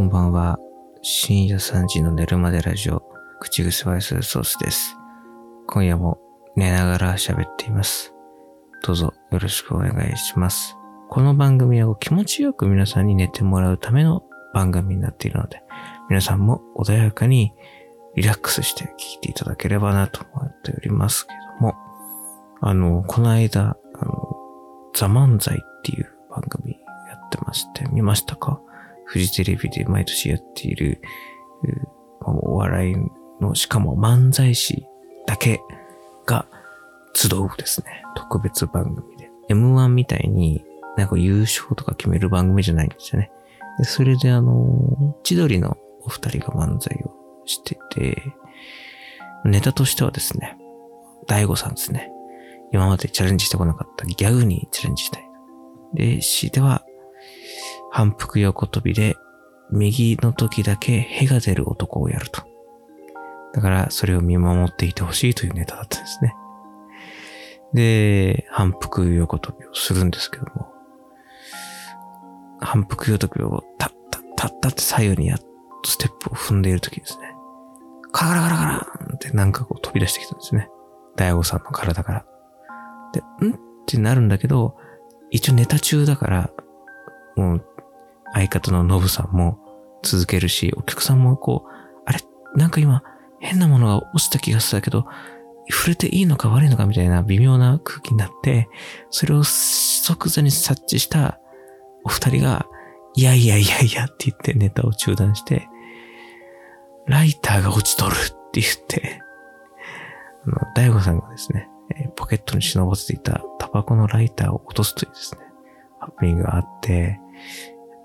こんばんは。深夜3時の寝るまでラジオ、口癖バイスソースです。今夜も寝ながら喋っています。どうぞよろしくお願いします。この番組は気持ちよく皆さんに寝てもらうための番組になっているので、皆さんも穏やかにリラックスして聞いていただければなと思っておりますけども、あの、この間、あの、ザ・漫才っていう番組やってまして、見ましたか？フジテレビで毎年やっている、お笑いの、しかも漫才師だけが集うですね。特別番組で。M1 みたいになんか優勝とか決める番組じゃないんですよね。でそれであの、千鳥のお二人が漫才をしてて、ネタとしてはですね、大悟さんですね。今までチャレンジしてこなかったギャグにチャレンジしたい。で、C では、反復横跳びで、右の時だけ屁が出る男をやると。だから、それを見守っていてほしいというネタだったんですね。で、反復横跳びをするんですけども、反復横跳びをタッタッタッタって左右にやっとステップを踏んでいる時ですね。カラカラカラカラーンってなんかこう飛び出してきたんですね。大悟さんの体から。で、んってなるんだけど、一応ネタ中だから、もう、相方のノブさんも続けるし、お客さんもこう、あれ？なんか今、変なものが落ちた気がするけど、触れていいのか悪いのかみたいな微妙な空気になって、それを即座に察知したお二人が、いやいやいやいやって言ってネタを中断して、ライターが落ちとるって言って、あの、大悟さんがですね、ポケットに忍ばせていたタバコのライターを落とすというですね、ハプニングがあって、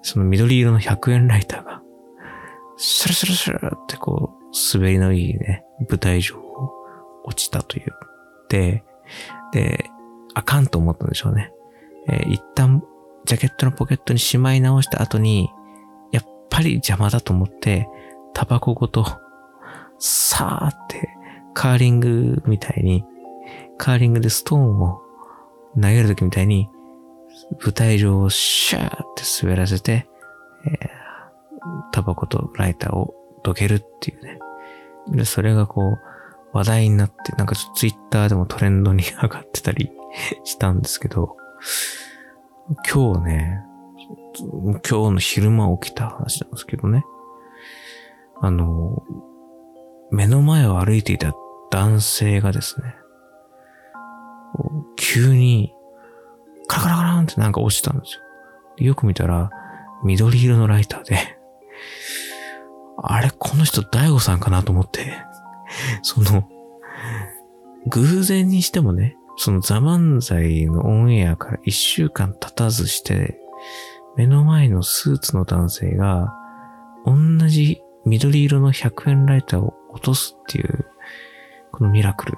その緑色の100円ライターが、スルスルスルってこう、滑りのいいね、舞台上を落ちたという。で、で、あかんと思ったんでしょうね。えー一旦、ジャケットのポケットにしまい直した後に、やっぱり邪魔だと思って、タバコごと、さーって、カーリングみたいに、カーリングでストーンを投げるときみたいに、舞台上をシャーって滑らせて、えータバコとライターをどけるっていうね。で、それがこう、話題になって、なんかちょっとツイッターでもトレンドに上がってたり したんですけど、今日ね、今日の昼間起きた話なんですけどね。あの、目の前を歩いていた男性がですね、急にカラカラカランってなんか落ちたんですよ。よく見たら、緑色のライターで、あれ、この人大悟さんかなと思って、その、偶然にしてもね、そのザ・漫才のオンエアから一週間経たずして、目の前のスーツの男性が、同じ緑色の100円ライターを落とすっていう、このミラクル。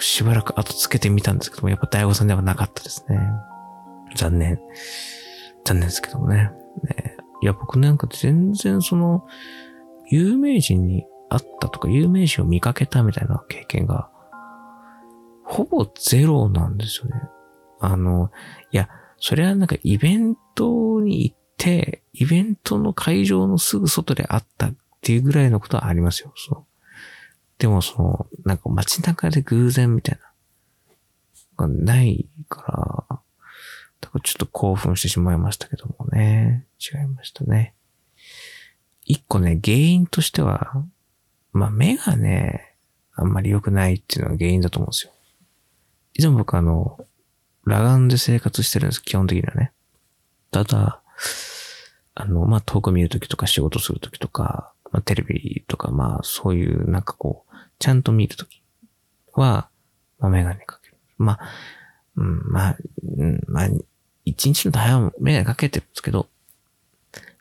しばらく後つけてみたんですけども、やっぱ大悟さんではなかったですね。残念。残念ですけどもね。ねいや、僕なんか全然その、有名人に会ったとか、有名人を見かけたみたいな経験が、ほぼゼロなんですよね。あの、いや、それはなんかイベントに行って、イベントの会場のすぐ外で会ったっていうぐらいのことはありますよ。そのでもその、なんか街中で偶然みたいな、がないから、だからちょっと興奮してしまいましたけどもね。違いましたね。一個ね、原因としては、まあ目がね、あんまり良くないっていうのが原因だと思うんですよ。以前僕あの、裸眼で生活してるんです、基本的にはね。ただ、あの、まあ遠く見るときとか仕事するときとか、まあテレビとか、まあそういうなんかこう、ちゃんと見るときは、まあメガネかける。まあ、うん、まあ、うん、まあ、一日の大半はメガネかけてるんですけど、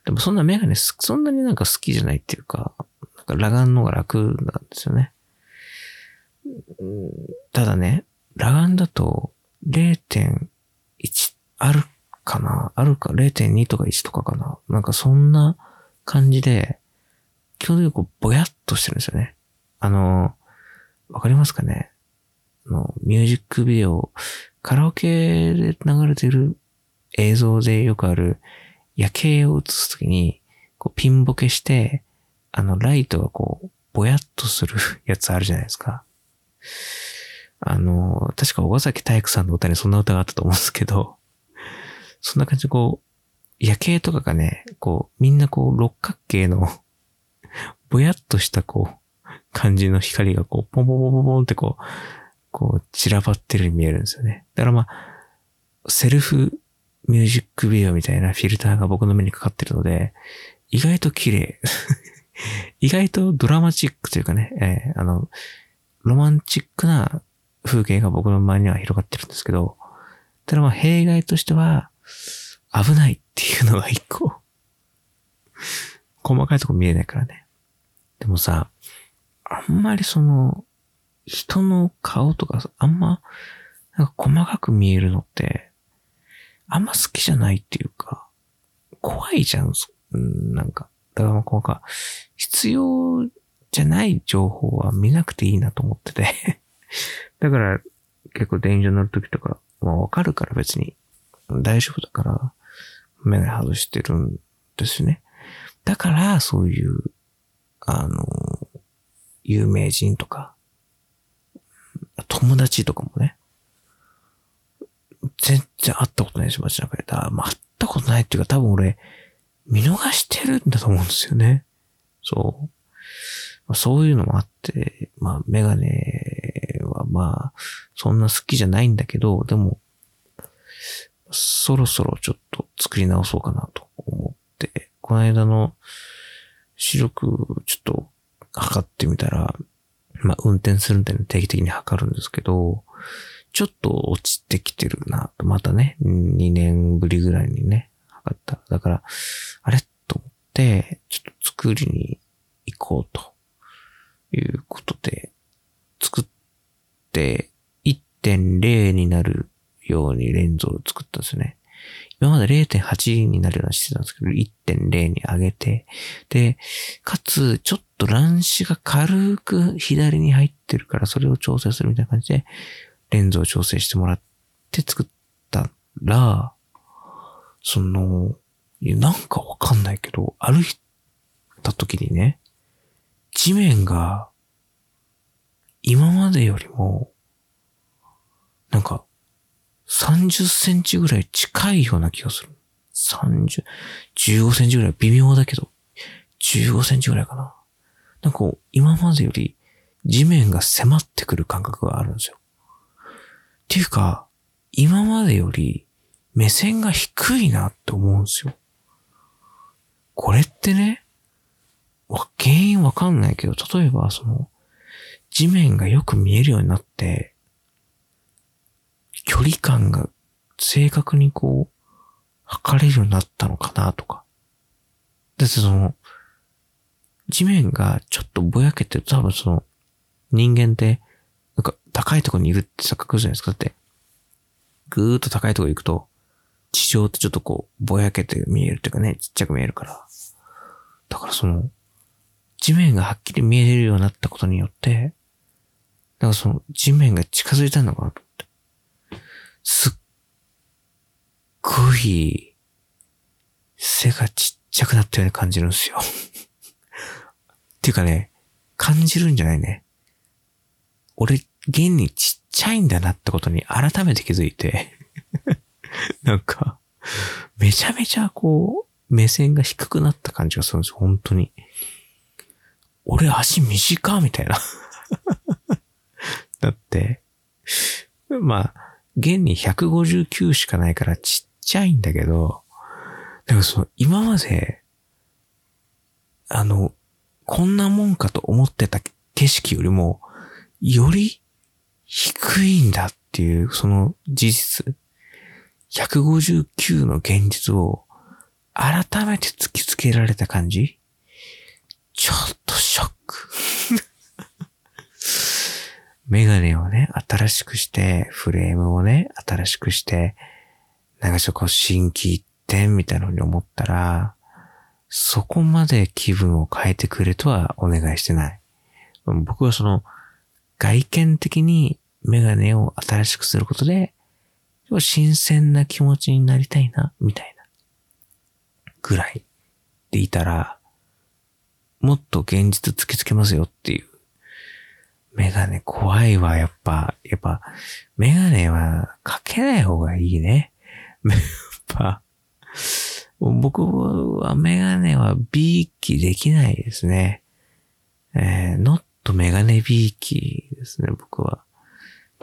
でもそんなメガネすそんなになんか好きじゃないっていうか、なんか裸眼の方が楽なんですよね。ただね、裸眼だと0.1あるかな？あるか ?0.2 とか1とかかな？なんかそんな感じで、基本的にこうぼやっとしてるんですよね。あの、わかりますかね？あの、ミュージックビデオ、カラオケで流れてる映像でよくある、夜景を映すときに、こうピンボケして、あの、ライトがこう、ぼやっとする やつあるじゃないですか。あの、確か小崎体育さんの歌にそんな歌があったと思うんですけど、そんな感じでこう、夜景とかがね、こう、みんなこう、六角形の、ぼやっとしたこう、感じの光がこう、ポンポンポンポンってこう、こう、散らばってるように見えるんですよね。だからまあ、セルフミュージックビデオみたいなフィルターが僕の目にかかってるので、意外と綺麗。意外とドラマチックというかね、えーあの、ロマンチックな風景が僕の周りには広がってるんですけど、ただまあ弊害としては、危ないっていうのが一個。細かいとこ見えないからね。でもさ、あんまりその、人の顔とかさ、あんま、なんか細かく見えるのって、あんま好きじゃないっていうか、怖いじゃん、なんか。だからこうか、必要じゃない情報は見なくていいなと思ってて。だから、結構電車乗るときとか、まあわかるから別に大丈夫だから、メガネ外してるんですね。だから、そういう、あの、有名人とか、友達とかもね、全然会ったことないし、街中で。だまあ、会ったことないっていうか、多分俺、見逃してるんだと思うんですよね。そう。まあ、そういうのもあって、まあ、メガネはまあ、そんな好きじゃないんだけど、でも、そろそろちょっと作り直そうかなと思って、この間の視力ちょっと測ってみたら、まあ運転するんで定期的に測るんですけど、ちょっと落ちてきてるなと、またね、2年ぶりぐらいにね、測った。だから、あれ？と思って、ちょっと作りに行こうということで、作って1.0になるようにレンズを作ったんですね。今まで0.8になるようにしてたんですけど、1.0に上げて、で、かつ、ちょっと乱視が軽く左に入ってるから、それを調整するみたいな感じで、レンズを調整してもらって作ったら、その、なんかわかんないけど、歩いた時にね、地面が、今までよりも、なんか、30センチぐらい近いような気がする。30、15センチぐらい微妙だけど、15センチぐらいかな。なんかこう、今までより地面が迫ってくる感覚があるんですよ。っていうか、今までより目線が低いなって思うんですよ。これってね、原因わかんないけど、例えばその、地面がよく見えるようになって、距離感が正確にこう、測れるようになったのかなとか。だってその、地面がちょっとぼやけてる多分その、人間って、なんか高いところにいるって錯覚じゃないですか。だって、ぐーっと高いところ行くと、地上ってちょっとこう、ぼやけて見えるっていうかね、ちっちゃく見えるから。だからその、地面がはっきり見えるようになったことによって、だからその、地面が近づいたのかなと。すっごい、背がちっちゃくなったように感じるんですよ。ていうかね、感じるんじゃないね。俺、現にちっちゃいんだなってことに改めて気づいて、なんか、めちゃめちゃこう、目線が低くなった感じがするんですよ、本当に。俺足短みたいな。だって、まあ、現に159しかないからちっちゃいんだけど、でもその、今まで、あの、こんなもんかと思ってた景色よりも、より低いんだっていう、その事実。159の現実を改めて突きつけられた感じちょっとショック。メガネをね、新しくして、フレームをね、新しくして、なんかちょっとこう、心機一転みたいなのに思ったら、そこまで気分を変えてくれとはお願いしてない。僕はその、外見的にメガネを新しくすることで、新鮮な気持ちになりたいな、みたいな。ぐらいでいたら、もっと現実突きつけますよっていう。メガネ怖いわ、やっぱ。やっぱ、メガネはかけない方がいいね。やっぱ、僕はメガネはビーキできないですね。えー、ノットメガネビーキですね、僕は。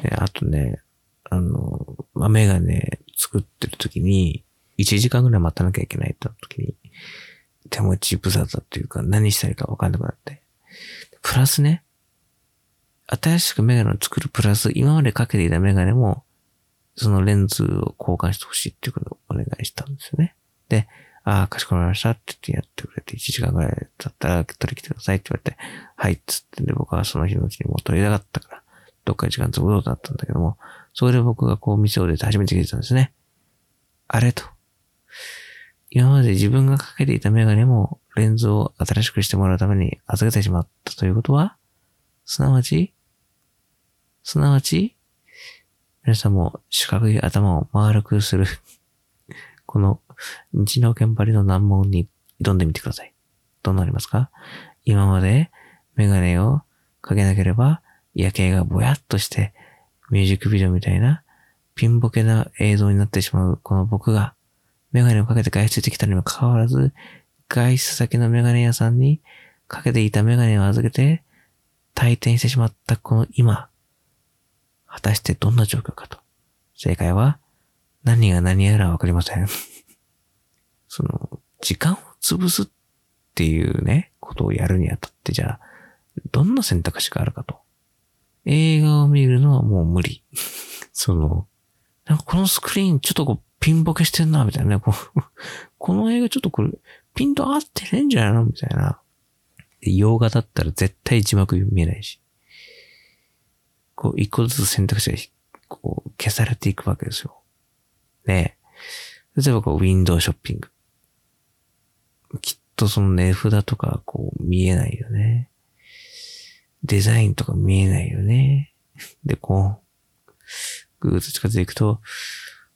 えあとね、あの、まあ、メガネ作ってる時に、1時間ぐらい待たなきゃいけないって時に、手持ち無沙汰っていうか何したらいいかわかんなくなって。プラスね、新しくメガネを作るプラス、今までかけていたメガネも、そのレンズを交換してほしいっていうことをお願いしたんですよね。で、ああ、かしこまりましたって言ってやってくれて、1時間ぐらい経ったら取り来てくださいって言われて、はいっつってで、僕はその日のうちにもう取りたかったから、どっか時間潰ろうとなったんだけども、それで僕がこう店を出て初めて聞いたんですね。あれと。今まで自分がかけていたメガネもレンズを新しくしてもらうために預けてしまったということは、すなわち、すなわち、皆さんも四角い頭を丸くする この日の剣張りの難問に挑んでみてください。どうなりますか？今までメガネをかけなければ夜景がぼやっとしてミュージックビデオみたいなピンボケな映像になってしまうこの僕がメガネをかけて外出できたにもかかわらず外出先のメガネ屋さんにかけていたメガネを預けて退店してしまったこの今、果たしてどんな状況かと。正解は何が何やらわかりません。その、時間を潰すっていうね、ことをやるにあたってじゃあ、どんな選択肢があるかと。映画を見るのはもう無理。その、なんかこのスクリーンちょっとこうピンボケしてんな、みたいなね。この映画ちょっとこれ、ピント合ってねえんじゃないの？みたいな。洋画だったら絶対字幕見えないし。こう、一個ずつ選択肢が、こう、消されていくわけですよ。ね例えばこう、ウィンドウショッピング。きっとその値札とかこう見えないよね。デザインとか見えないよね。で、こう、ぐーっと近づいていくと、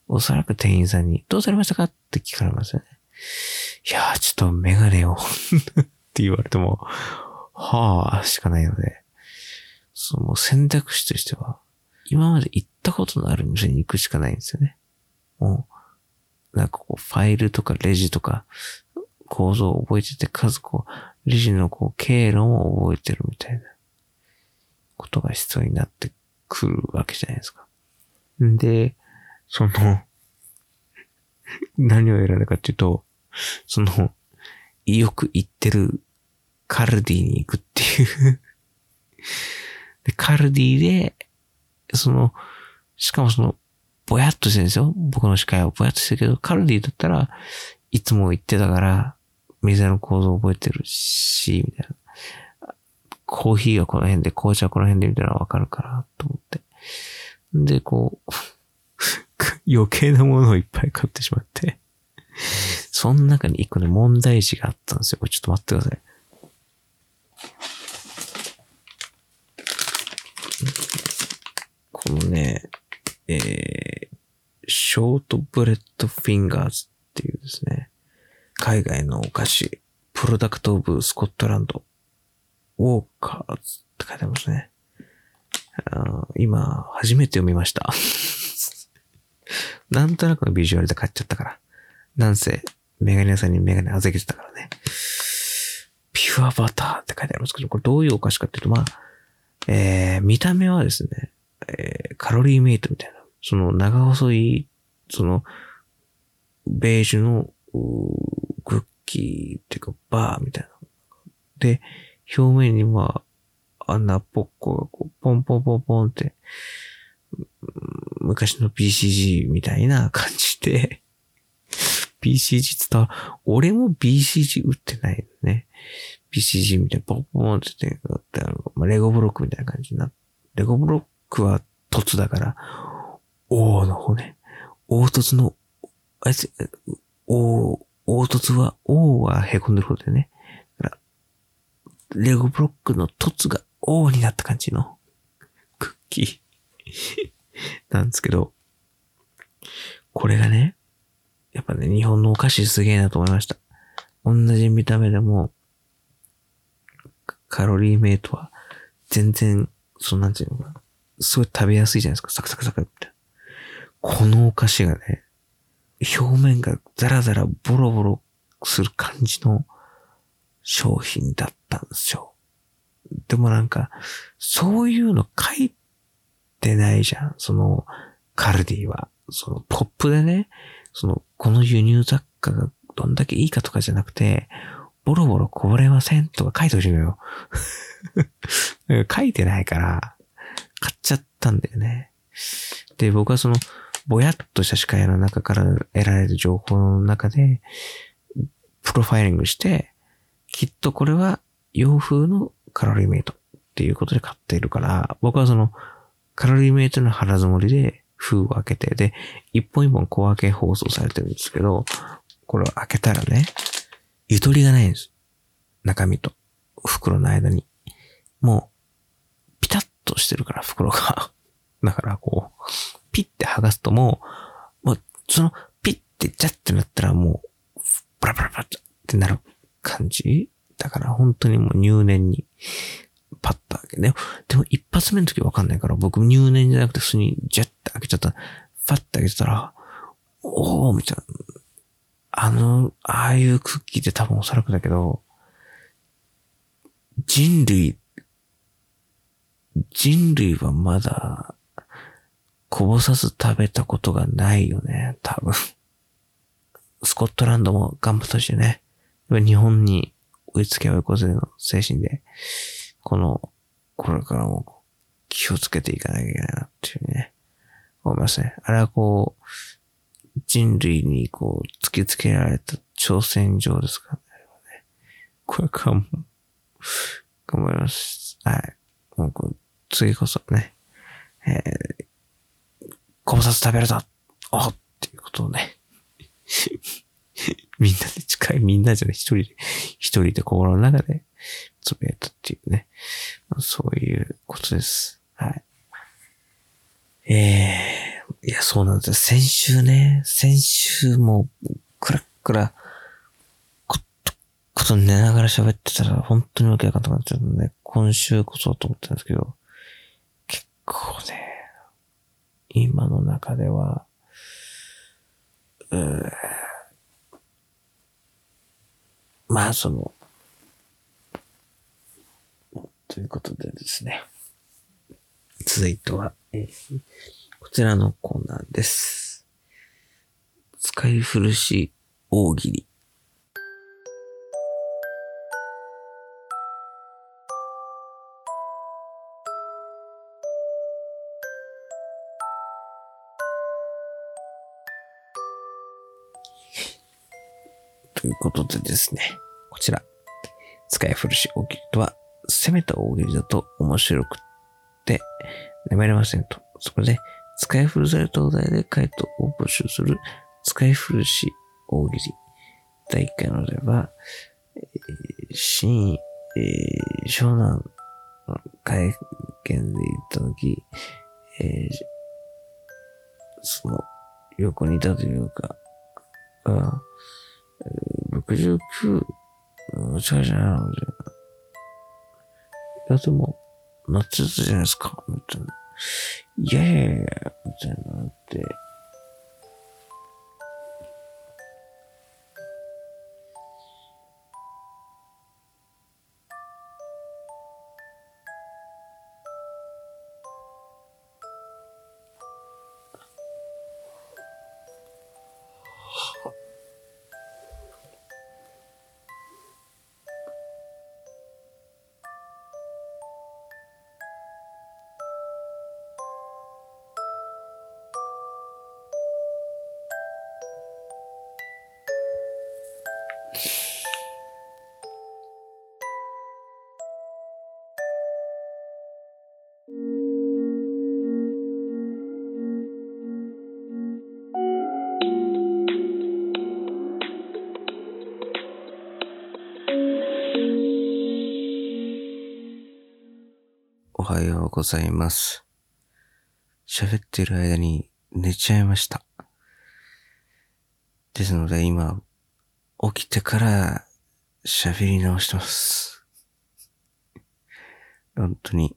おそらく店員さんに、どうされましたか？って聞かれますよね。いやー、ちょっとメガネをって言われても、はあ、しかないので、その選択肢としては、今まで行ったことのある店に行くしかないんですよね。もう、なんかこう、ファイルとかレジとか、構造を覚えてて、数こう、レジのこう、経路も覚えてるみたいな、ことが必要になってくるわけじゃないですか。んで、その、何を選んだかっていうと、その、よく行ってるカルディに行くっていうで、カルディで、その、しかもその、ぼやっとしてるんですよ。僕の視界はぼやっとしてるけど、カルディだったらいつも行ってたから、水の構造を覚えてるし、みたいな。コーヒーはこの辺で、紅茶はこの辺でみたいなわかるから、と思って。で、こう、余計なものをいっぱい買ってしまって。その中に一個ね、問題児があったんですよ。これちょっと待ってください。このね、えー、ショートブレッドフィンガーズっていうですね、海外のお菓子、プロダクトオブスコットランド、ウォーカーズって書いてありますね。あ今、初めて読みました。なんとなくのビジュアルで買っちゃったから。なんせ、メガネ屋さんにメガネ預けてたからね。ピュアバターって書いてありますけど、これどういうお菓子かっていうと、まあ、えー、見た目はですね、えー、カロリーメイトみたいな、その長細い、その、ベージュの、クッキーっていうか、バーみたいな。で、表面には、穴ぽっこがこう、ポンポンポンポンって、昔の PCG みたいな感じで PCG って言ったら、俺も BCG 打ってないのね。BCG みたいな、ポンポンって言って、まあ、レゴブロックみたいな感じになって、レゴブロックは凸だから、O の方ね。凹凸の、あいつ、O、凹凸は、O は凹んでる方でね。だから、レゴブロックの凸が O になった感じのクッキー なんですけど、これがね、やっぱね、日本のお菓子すげえなと思いました。同じ見た目でも、カロリーメイトは全然、そのなんていうのかな、すごい食べやすいじゃないですか。サクサクサクって。このお菓子がね、表面がザラザラボロボロする感じの商品だったんですよ。でもなんか、そういうの書いてないじゃん。その、カルディは。その、ポップでね、その、この輸入雑貨がどんだけいいかとかじゃなくて、ボロボロこぼれませんとか書いてほしいのよ。書いてないから、買っちゃったんだよね。で、僕はその、ぼやっとした視界の中から得られる情報の中で、プロファイリングして、きっとこれは洋風のカロリーメイトっていうことで買っているから、僕はその、カロリーメイトの腹積もりで封を開けて、で、一本一本小分け包装されてるんですけど、これを開けたらね、ゆとりがないんです。中身と袋の間に。もう、ピタッとしてるから、袋が。だから、こう、ピッて剥がすともう、もう、その、ピッてジャッてなったらもう、パラパラパラってなる感じだから本当にもう入念にパッと開けね。でも一発目の時わかんないから僕入念じゃなくて普通にジャッて開けちゃった。ファッて開けちゃったら、おーみたいな。あの、ああいうクッキーって多分おそらくだけど、人類、人類はまだ、こぼさず食べたことがないよね、多分。スコットランドも頑張ってほしいね。日本に追いつけ追い越せの精神で、この、これからも気をつけていかなきゃいけないなっていうね、思いますね。あれはこう、人類にこう、突きつけられた挑戦状ですかね。これからも、頑張ります。はい。もうこう次こそね、えー、こぼさず食べるぞおっていうことをね、みんなで近い、みんなじゃない、一人で、一人で心の中でつぶやいたっていうね。そういうことです。はい。ええー、いや、そうなんですよ。先週ね、先週も、くらくら、こと、こと寝ながら喋ってたら、本当にわけわかんなくなっちゃうので、今週こそと思ったんですけど、結構ね、今の中では、うーまあ、その、ということでですね。続いては、えー、こちらのコーナーです。使い古し大喜利。ということでですね、こちら、使い古し大喜利とは、攻めた大喜利だと面白くて眠れませんと。そこで、使い古されたお題で回答を募集する使い古し大喜利。第1回のでは、えー、新、えー、湘南の会見でいたとき、えー、その、横にいたというか、あ69、違うじゃないのいや、でも、夏じゃないですかみたいな。いやいやいや、みたいなって、ございます。喋ってる間に寝ちゃいました。ですので今、起きてから喋り直してます。本当に、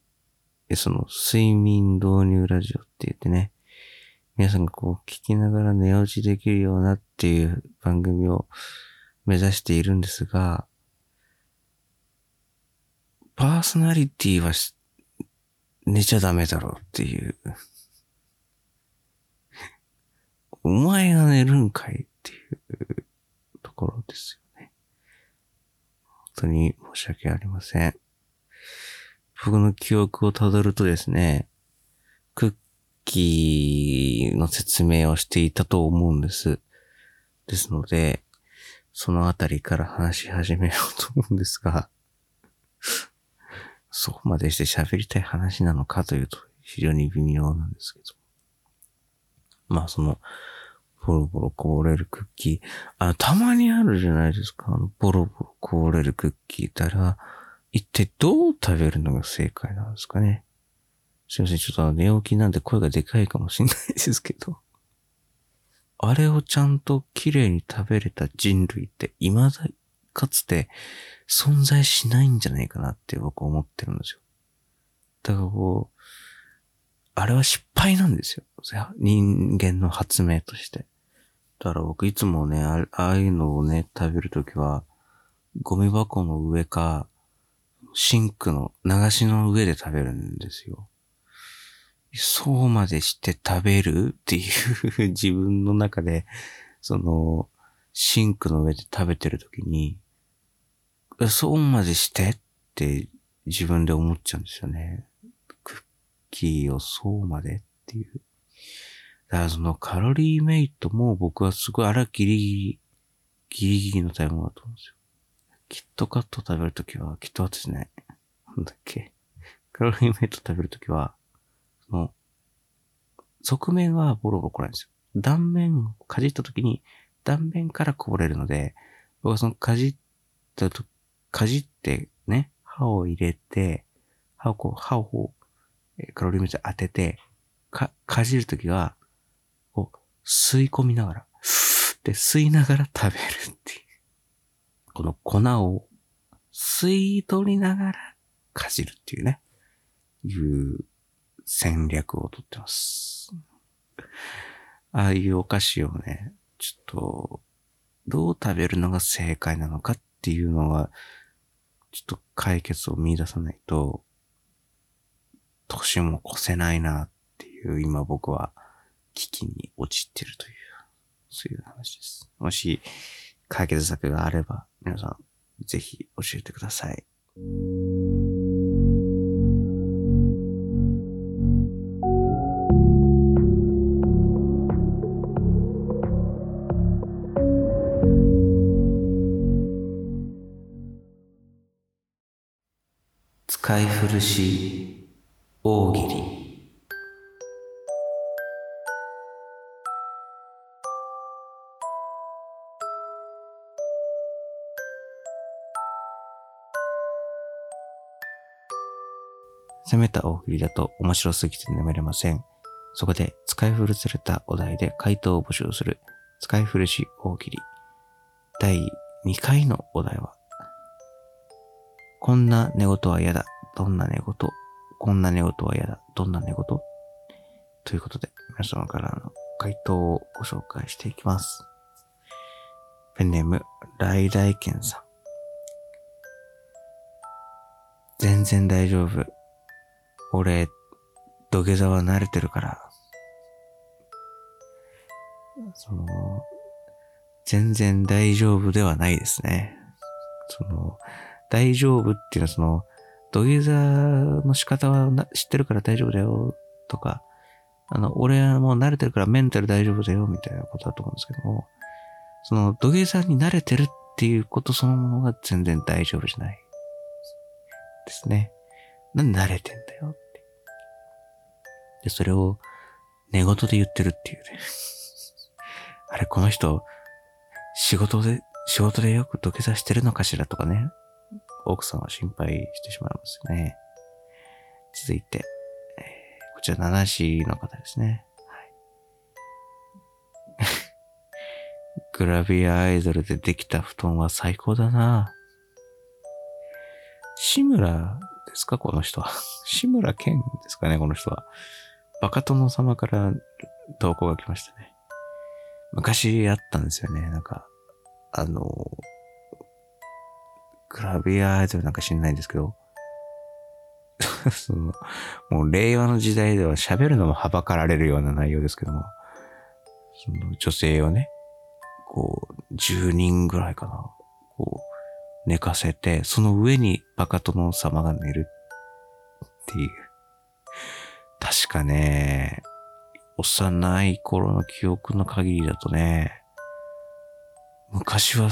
その、睡眠導入ラジオって言ってね、皆さんがこう聞きながら寝落ちできるようなっていう番組を目指しているんですが、パーソナリティはし寝ちゃダメだろうっていう。お前が寝るんかいっていうところですよね。本当に申し訳ありません。僕の記憶をたどるとですね、クッキーの説明をしていたと思うんです。ですので、そのあたりから話し始めようと思うんですが、そこまでして喋りたい話なのかというと非常に微妙なんですけど。まあその、ボロボロこぼれるクッキー。あ、たまにあるじゃないですか。あの、ボロボロこぼれるクッキーたら、一体どう食べるのが正解なんですかね。すいません、ちょっと寝起きなんで声がでかいかもしれないですけど。あれをちゃんと綺麗に食べれた人類って未だかつて存在しないんじゃないかなって僕思ってるんですよ。だからこう、あれは失敗なんですよ。人間の発明として。だから僕いつもね、あああいうのをね、食べるときは、ゴミ箱の上か、シンクの流しの上で食べるんですよ。そうまでして食べるっていう自分の中で、その、シンクの上で食べてるときに、そうまでして？って自分で思っちゃうんですよね。クッキーをそうまで？っていう。だからそのカロリーメイトも僕はすごいあらギリギリ、ギリギリの食べ物だと思うんですよ。キットカット食べるときは、キットカットですね。なんだっけ？カロリーメイト食べるときは、その、側面はボロボロ来ないんですよ。断面をかじったときに、断面からこぼれるので、僕はそのかじったと、かじってね、歯を入れて、歯をこう、歯をえーカロリーメイトに当てて、か、かじるときは、こう、吸い込みながら、ふーって吸いながら食べるっていう。この粉を吸い取りながらかじるっていうね、いう戦略をとってます。ああいうお菓子をね、ちょっと、どう食べるのが正解なのかっていうのは、ちょっと解決を見出さないと、年も越せないなっていう、今僕は危機に陥ってるという、そういう話です。もし、解決策があれば、皆さん、ぜひ教えてください。使い古し大喜利攻めた大喜利だと面白すぎて眠れません。そこで使い古されたお題で回答を募集する使い古し大喜利。第2回のお題はこんな寝言は嫌だ。どんな寝言？こんな寝言は嫌だ。どんな寝言？ということで、皆様からの回答をご紹介していきます。ペンネーム、ライダイケンさん。全然大丈夫。俺、土下座は慣れてるから。その、全然大丈夫ではないですね。その、大丈夫っていうのはその、土下座の仕方は知ってるから大丈夫だよとか、あの、俺はもう慣れてるからメンタル大丈夫だよみたいなことだと思うんですけども、その土下座に慣れてるっていうことそのものが全然大丈夫じゃない。ですね。なんで慣れてんだよって。で、それを寝言で言ってるっていうね。あれ、この人、仕事で、仕事でよく土下座してるのかしらとかね。奥さんは心配してしまいますね。続いて、えーこちら7時の方ですね。はい。グラビアアイドルでできた布団は最高だな。志村ですか？この人は。志村けんですかね？この人は。バカ殿様から投稿が来ましたね。昔あったんですよね。なんか、あの、グラビアアイドルなんか知んないんですけど、その、もう令和の時代では喋るのもはばかられるような内容ですけども、その女性をね、こう、10人ぐらいかな、こう、寝かせて、その上にバカ殿様が寝るっていう。確かね、幼い頃の記憶の限りだとね、昔は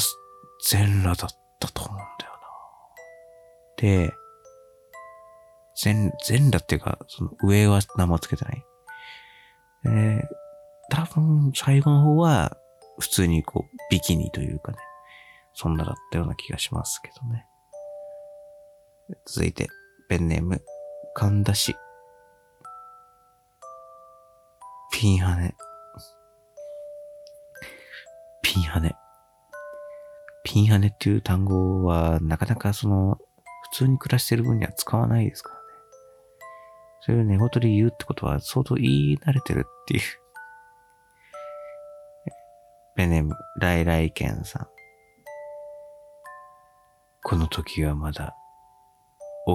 全裸だったと思うん。で、全、全裸っていうか、その上は名もつけてない。え多分最後の方は普通にこうビキニというかね、そんなだったような気がしますけどね。続いて、ペンネーム、神田氏。ピンハネ。ピンハネ。ピンハネっていう単語はなかなかその普通に暮らしてる分には使わないですからね。それを寝言で言うってことは相当言い慣れてるっていう。ペネム、ライライケンさん。この時はまだ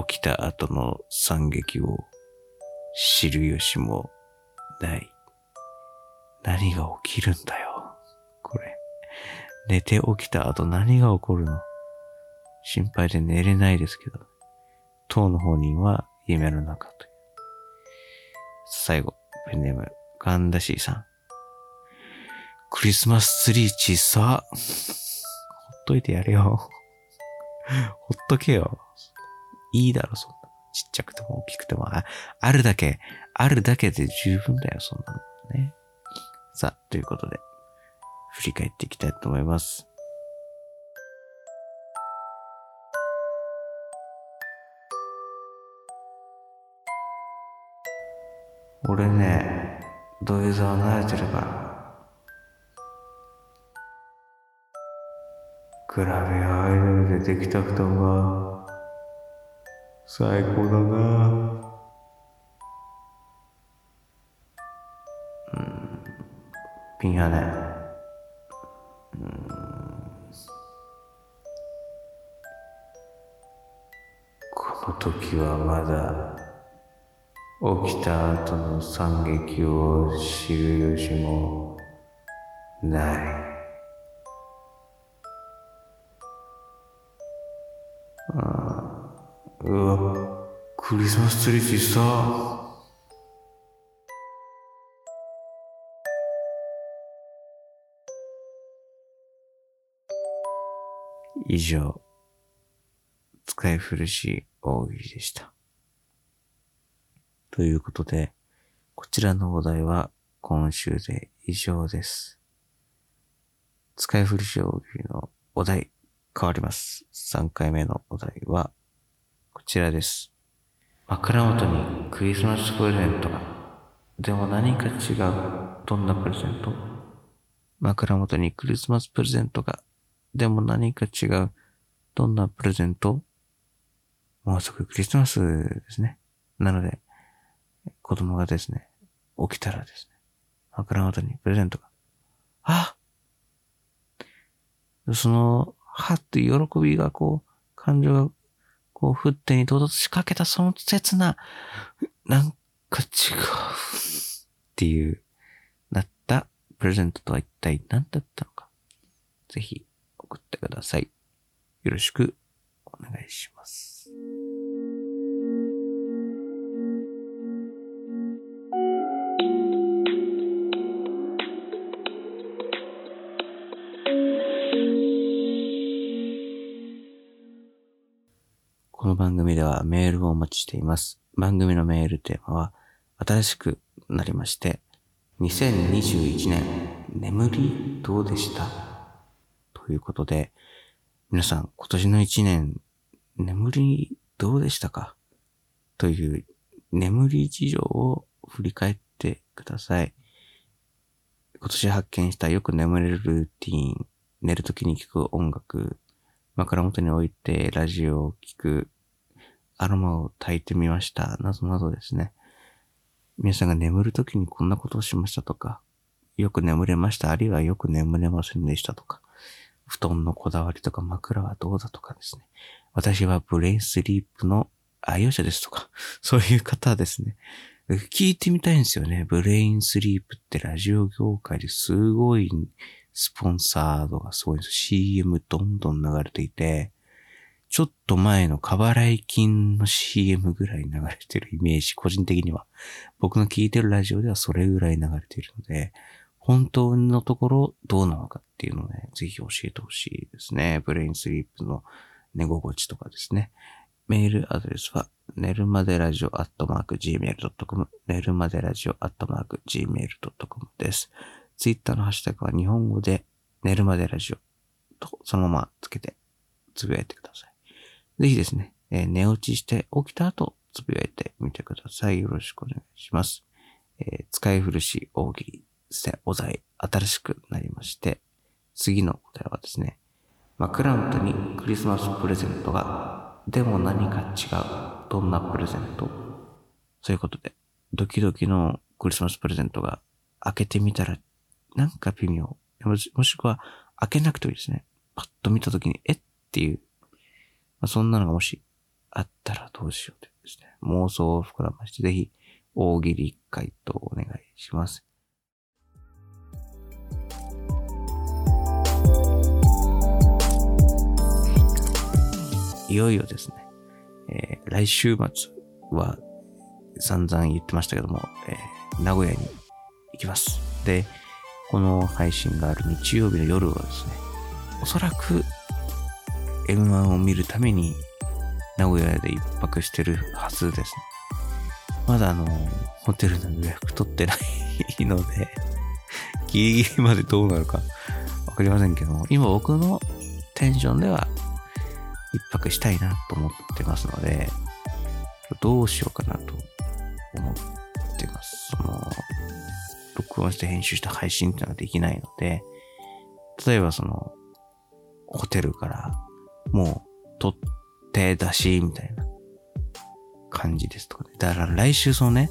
起きた後の惨劇を知る由もない。何が起きるんだよ。これ。寝て起きた後何が起こるの？心配で寝れないですけど。当の本人は夢の中という。最後、ペンネーム、ガンダシーさん。クリスマスツリー小さ。ほっといてやれよ。ほっとけよ。いいだろ、そんな。ちっちゃくても大きくても、ああるだけ、あるだけで十分だよ、そんなのね。さあ、ということで、振り返っていきたいと思います。俺ね、土下座は慣れてるから。グラビアアイドルでできたくたが、最高だなうん。ピンハネ。この時はまだ起きた後の惨劇を知る由もない。あうわ、クリスマスツリー小さ。以上、使い古し大喜利でした。ということで、こちらのお題は今週で以上です。使い古し大喜利のお題変わります。3回目のお題はこちらです。枕元にクリスマスプレゼントが。でも何か違う。どんなプレゼント？枕元にクリスマスプレゼントがでも何か違う。どんなプレゼント？もうすぐクリスマスですね。なので、子供がですね、起きたらですね、枕元にプレゼントが、あその、はって喜びがこう、感情がこう、沸点に到達しかけたその切な、なんか違うっていう、なったプレゼントとは一体何だったのか。ぜひ、送ってください。よろしくお願いします。の番組ではメールをお待ちしています。番組のメールテーマは新しくなりまして、2021年眠りどうでした？ということで、皆さん今年の一年、眠りどうでしたか？という眠り事情を振り返ってください。今年発見したよく眠れるルーティン、寝るときに聴く音楽、枕元に置いてラジオを聴く、アロマを焚いてみました。などなどですね。皆さんが眠るときにこんなことをしましたとか、よく眠れました、あるいはよく眠れませんでしたとか、布団のこだわりとか枕はどうだとかですね。私はブレインスリープの愛用者ですとか、そういう方はですね、聞いてみたいんですよね。ブレインスリープってラジオ業界ですごいスポンサードがすごいんです。CM どんどん流れていて、ちょっと前の過払い金の CM ぐらい流れてるイメージ、個人的には。僕の聞いてるラジオではそれぐらい流れてるので、本当のところどうなのかっていうのをね、ぜひ教えてほしいですね。ブレインスリープの寝心地とかですね。メールアドレスは、寝るまでラジオアットマーク gmail.com、寝るまでラジオアットマーク gmail.com です。ツイッターのハッシュタグは日本語で、寝るまでラジオとそのままつけてつぶやいてください。ぜひですね、えー、寝落ちして起きた後、つぶやいてみてください。よろしくお願いします。えー、使い古し大喜利、お題、新しくなりまして、次のお題はですね、マクラントにクリスマスプレゼントが、でも何か違う。どんなプレゼント？そういうことで、ドキドキのクリスマスプレゼントが開けてみたら、なんか微妙。もしくは、開けなくてもいいですね。パッと見たときに、え？っていうまあ、そんなのがもしあったらどうしようというですね、妄想を膨らまして、ぜひ大喜利回答お願いします。いよいよですね、えー、来週末は散々言ってましたけども、えー、名古屋に行きます。で、この配信がある日曜日の夜はですね、おそらく M1 を見るために名古屋で一泊してるはずですね。まだあの、ホテルの予約取ってないので、ギリギリまでどうなるかわかりませんけど今僕のテンションでは一泊したいなと思ってますので、どうしようかなと思ってます。その、録音して編集した配信っていうのができないので、例えばその、ホテルからもう、取って出し、みたいな感じですとかね。だから来週そのね、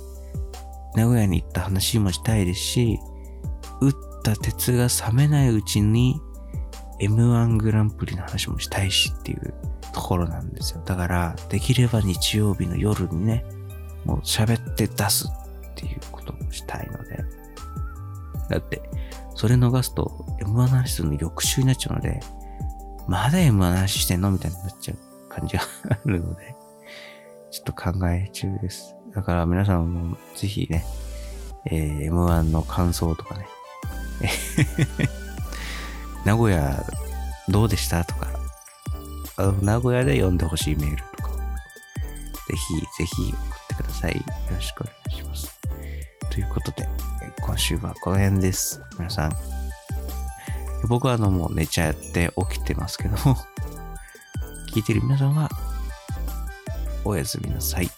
名古屋に行った話もしたいですし、打った鉄が冷めないうちに M1 グランプリの話もしたいしっていうところなんですよ。だから、できれば日曜日の夜にね、もう喋って出すっていうこともしたいので。だって、それ逃すと M1 の話するの翌週になっちゃうので、まだ M の話してんの？みたいになっちゃう感じがあるので、ちょっと考え中です。だから皆さんもぜひね、えー、M1 の感想とかね、名古屋どうでしたとか、あの名古屋で読んでほしいメールとか、ぜひぜひ送ってください。よろしくお願いします。ということで、今週はこの辺です。皆さん、僕はあのもう寝ちゃって起きてますけども、聞いてる皆さんは、おやすみなさい。